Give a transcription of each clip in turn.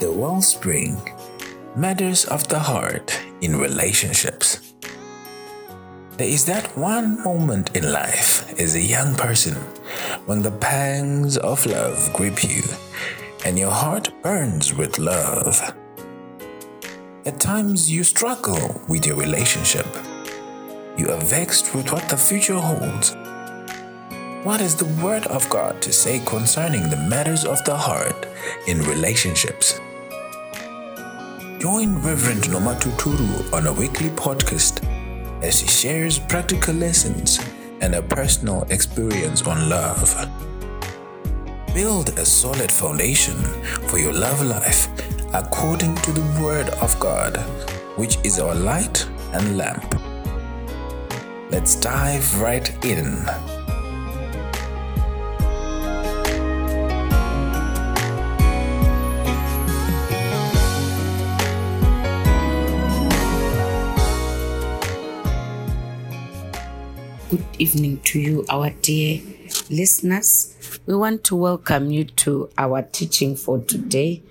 The Wellspring Matters of the Heart in Relationships. There is that one moment in life as a young person when the pangs of love grip you and your heart burns with love. At times you struggle with your relationship. You are vexed with what the future holds. What is the Word of God to say concerning the matters of the heart in relationships? Join Reverend Nomatuturu on a weekly podcast as he shares practical lessons and a personal experience on love. Build a solid foundation for your love life according to the Word of God, which is our light and lamp. Let's dive right in. Good evening to you, our dear listeners. We want to welcome you to our teaching for today,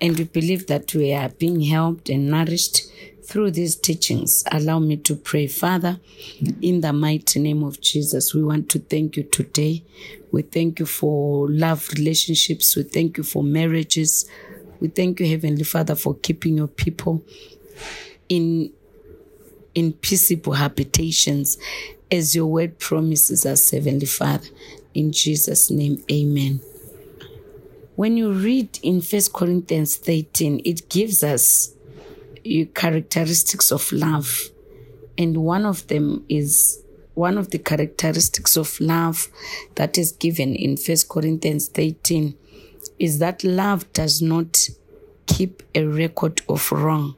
and we believe that we are being helped and nourished through these teachings. Allow me to pray, Father, in the mighty name of Jesus. We want to thank you today. We thank you for love relationships. We thank you for marriages. We thank you, Heavenly Father, for keeping your people in in peaceable habitations as your word promises us, Heavenly Father. In Jesus' name, amen. When you read in First Corinthians 13, it gives us uh, characteristics of love. And one of them is one of the characteristics of love that is given in First Corinthians 13 is that love does not keep a record of wrong.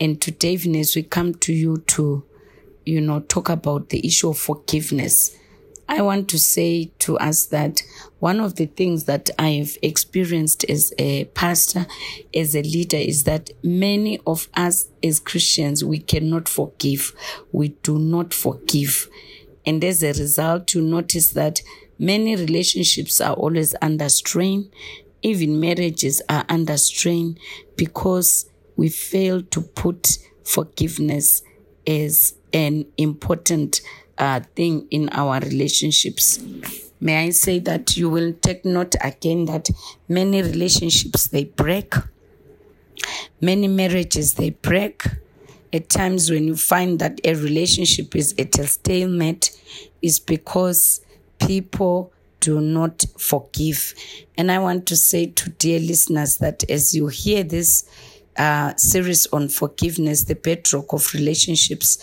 And today, even as we come to you to, you know, talk about the issue of forgiveness, I want to say to us that one of the things that I've experienced as a pastor, as a leader, is that many of us as Christians, we cannot forgive. We do not forgive. And as a result, you notice that many relationships are always under strain. Even marriages are under strain because we fail to put forgiveness as an important uh, thing in our relationships. May I say that you will take note again that many relationships they break, many marriages they break. At times, when you find that a relationship is at a stalemate, is because people do not forgive. And I want to say to dear listeners that as you hear this uh, series on forgiveness, the bedrock of relationships,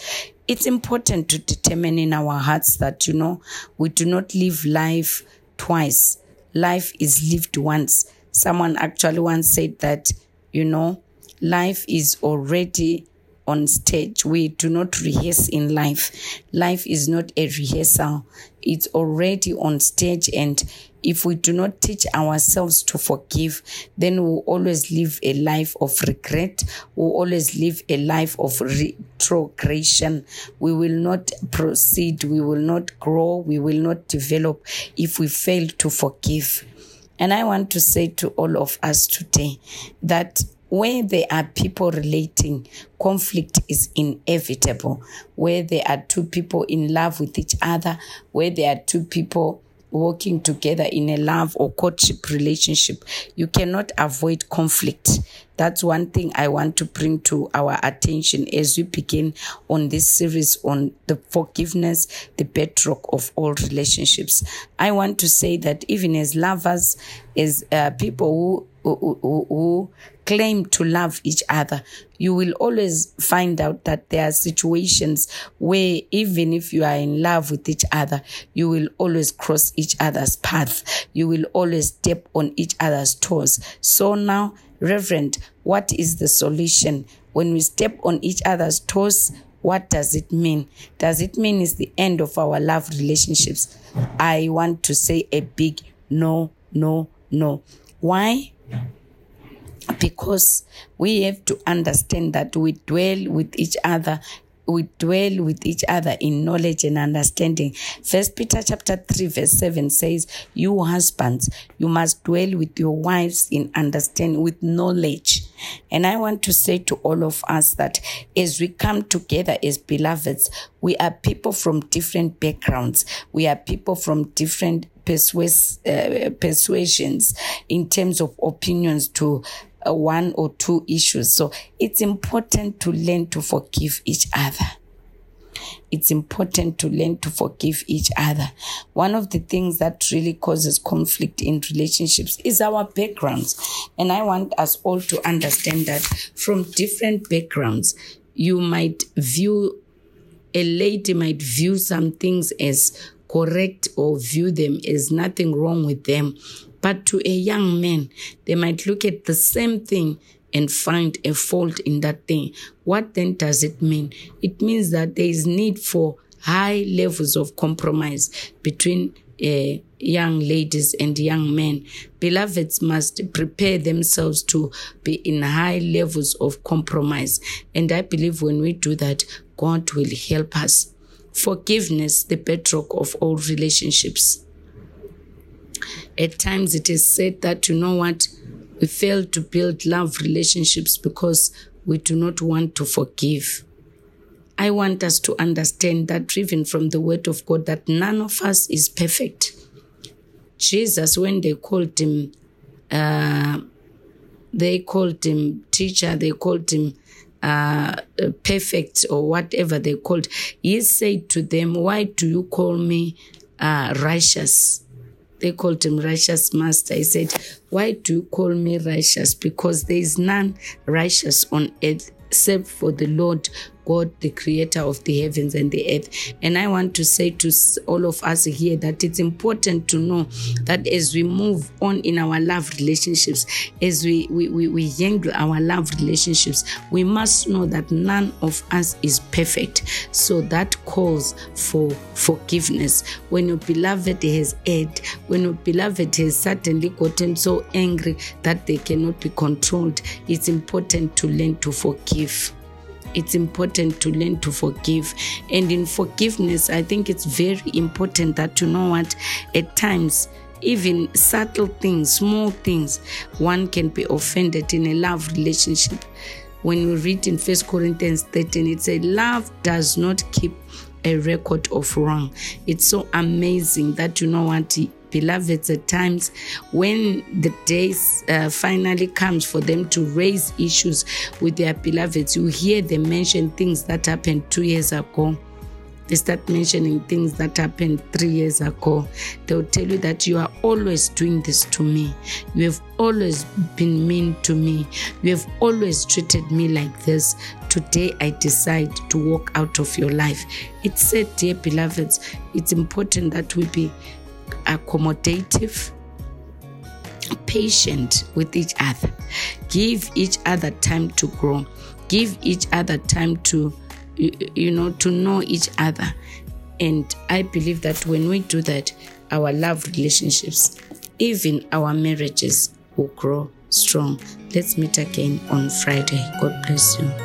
it's important to determine in our hearts that, you know, we do not live life twice. Life is lived once. Someone actually once said that, you know, life is already on stage. We do not rehearse in life. Life is not a rehearsal. It's already on stage. And if we do not teach ourselves to forgive, then we'll always live a life of regret. We'll always live a life of retrogression. We will not proceed. We will not grow. We will not develop if we fail to forgive. And I want to say to all of us today that where there are people relating, conflict is inevitable. Where there are two people in love with each other, where there are two people working together in a love or courtship relationship, you cannot avoid conflict. That's one thing I want to bring to our attention as we begin on this series on the forgiveness, the bedrock of all relationships. I want to say that even as lovers, as uh, people who, who, who, who claim to love each other, you will always find out that there are situations where even if you are in love with each other, you will always cross each other's path. You will always step on each other's toes. So now, Reverend, what is the solution? When we step on each other's toes, what does it mean? Does it mean it's the end of our love relationships? I want to say a big no, no, no. Why? because we have to understand that we dwell with each other we dwell with each other in knowledge and understanding. First Peter chapter 3 verse 7 says, You husbands, you must dwell with your wives in understanding, with knowledge. And I want to say to all of us that as we come together as beloveds, we are people from different backgrounds. We are people from different persuas- uh, persuasions in terms of opinions to uh, one or two issues. So it's important to learn to forgive each other. It's important to learn to forgive each other. One of the things that really causes conflict in relationships is our backgrounds. And I want us all to understand that from different backgrounds, you might view, a lady might view some things as correct or view them as nothing wrong with them. But to a young man, they might look at the same thing and find a fault in that thing. What then does it mean? It means that there is need for high levels of compromise between uh, young ladies and young men. Beloveds must prepare themselves to be in high levels of compromise. And I believe when we do that, God will help us. Forgiveness, the bedrock of all relationships. At times it is said that, you know what, we fail to build love relationships because we do not want to forgive. I want us to understand that driven from the word of God that none of us is perfect. Jesus, when they called him, uh, they called him teacher, they called him uh, perfect or whatever they called. He said to them, Why do you call me uh, righteous? They called him righteous master. He said, Why do you call me righteous? Because there is none righteous on earth except for the Lord God, the creator of the heavens and the earth. And I want to say to all of us here that it's important to know that as we move on in our love relationships, as we, we, we, we yangle our love relationships, we must know that none of us is perfect. So that calls for forgiveness. When your beloved has erred, when your beloved has suddenly gotten so angry that they cannot be controlled, it's important to learn to forgive it's important to learn to forgive. And in forgiveness, I think it's very important that you know what, at times, even subtle things, small things, one can be offended in a love relationship. When we read in First Corinthians 13, it says, Love does not keep a record of wrong. It's so amazing that you know what beloveds at times when the days uh, finally comes for them to raise issues with their beloveds you hear them mention things that happened two years ago they start mentioning things that happened three years ago. They'll tell you that you are always doing this to me. You have always been mean to me. You have always treated me like this. Today I decide to walk out of your life. It said, dear beloveds, it's important that we be accommodative, patient with each other. Give each other time to grow. Give each other time to, you know, to know each other. And I believe that when we do that, our love relationships, even our marriages, will grow strong. Let's meet again on Friday. God bless you.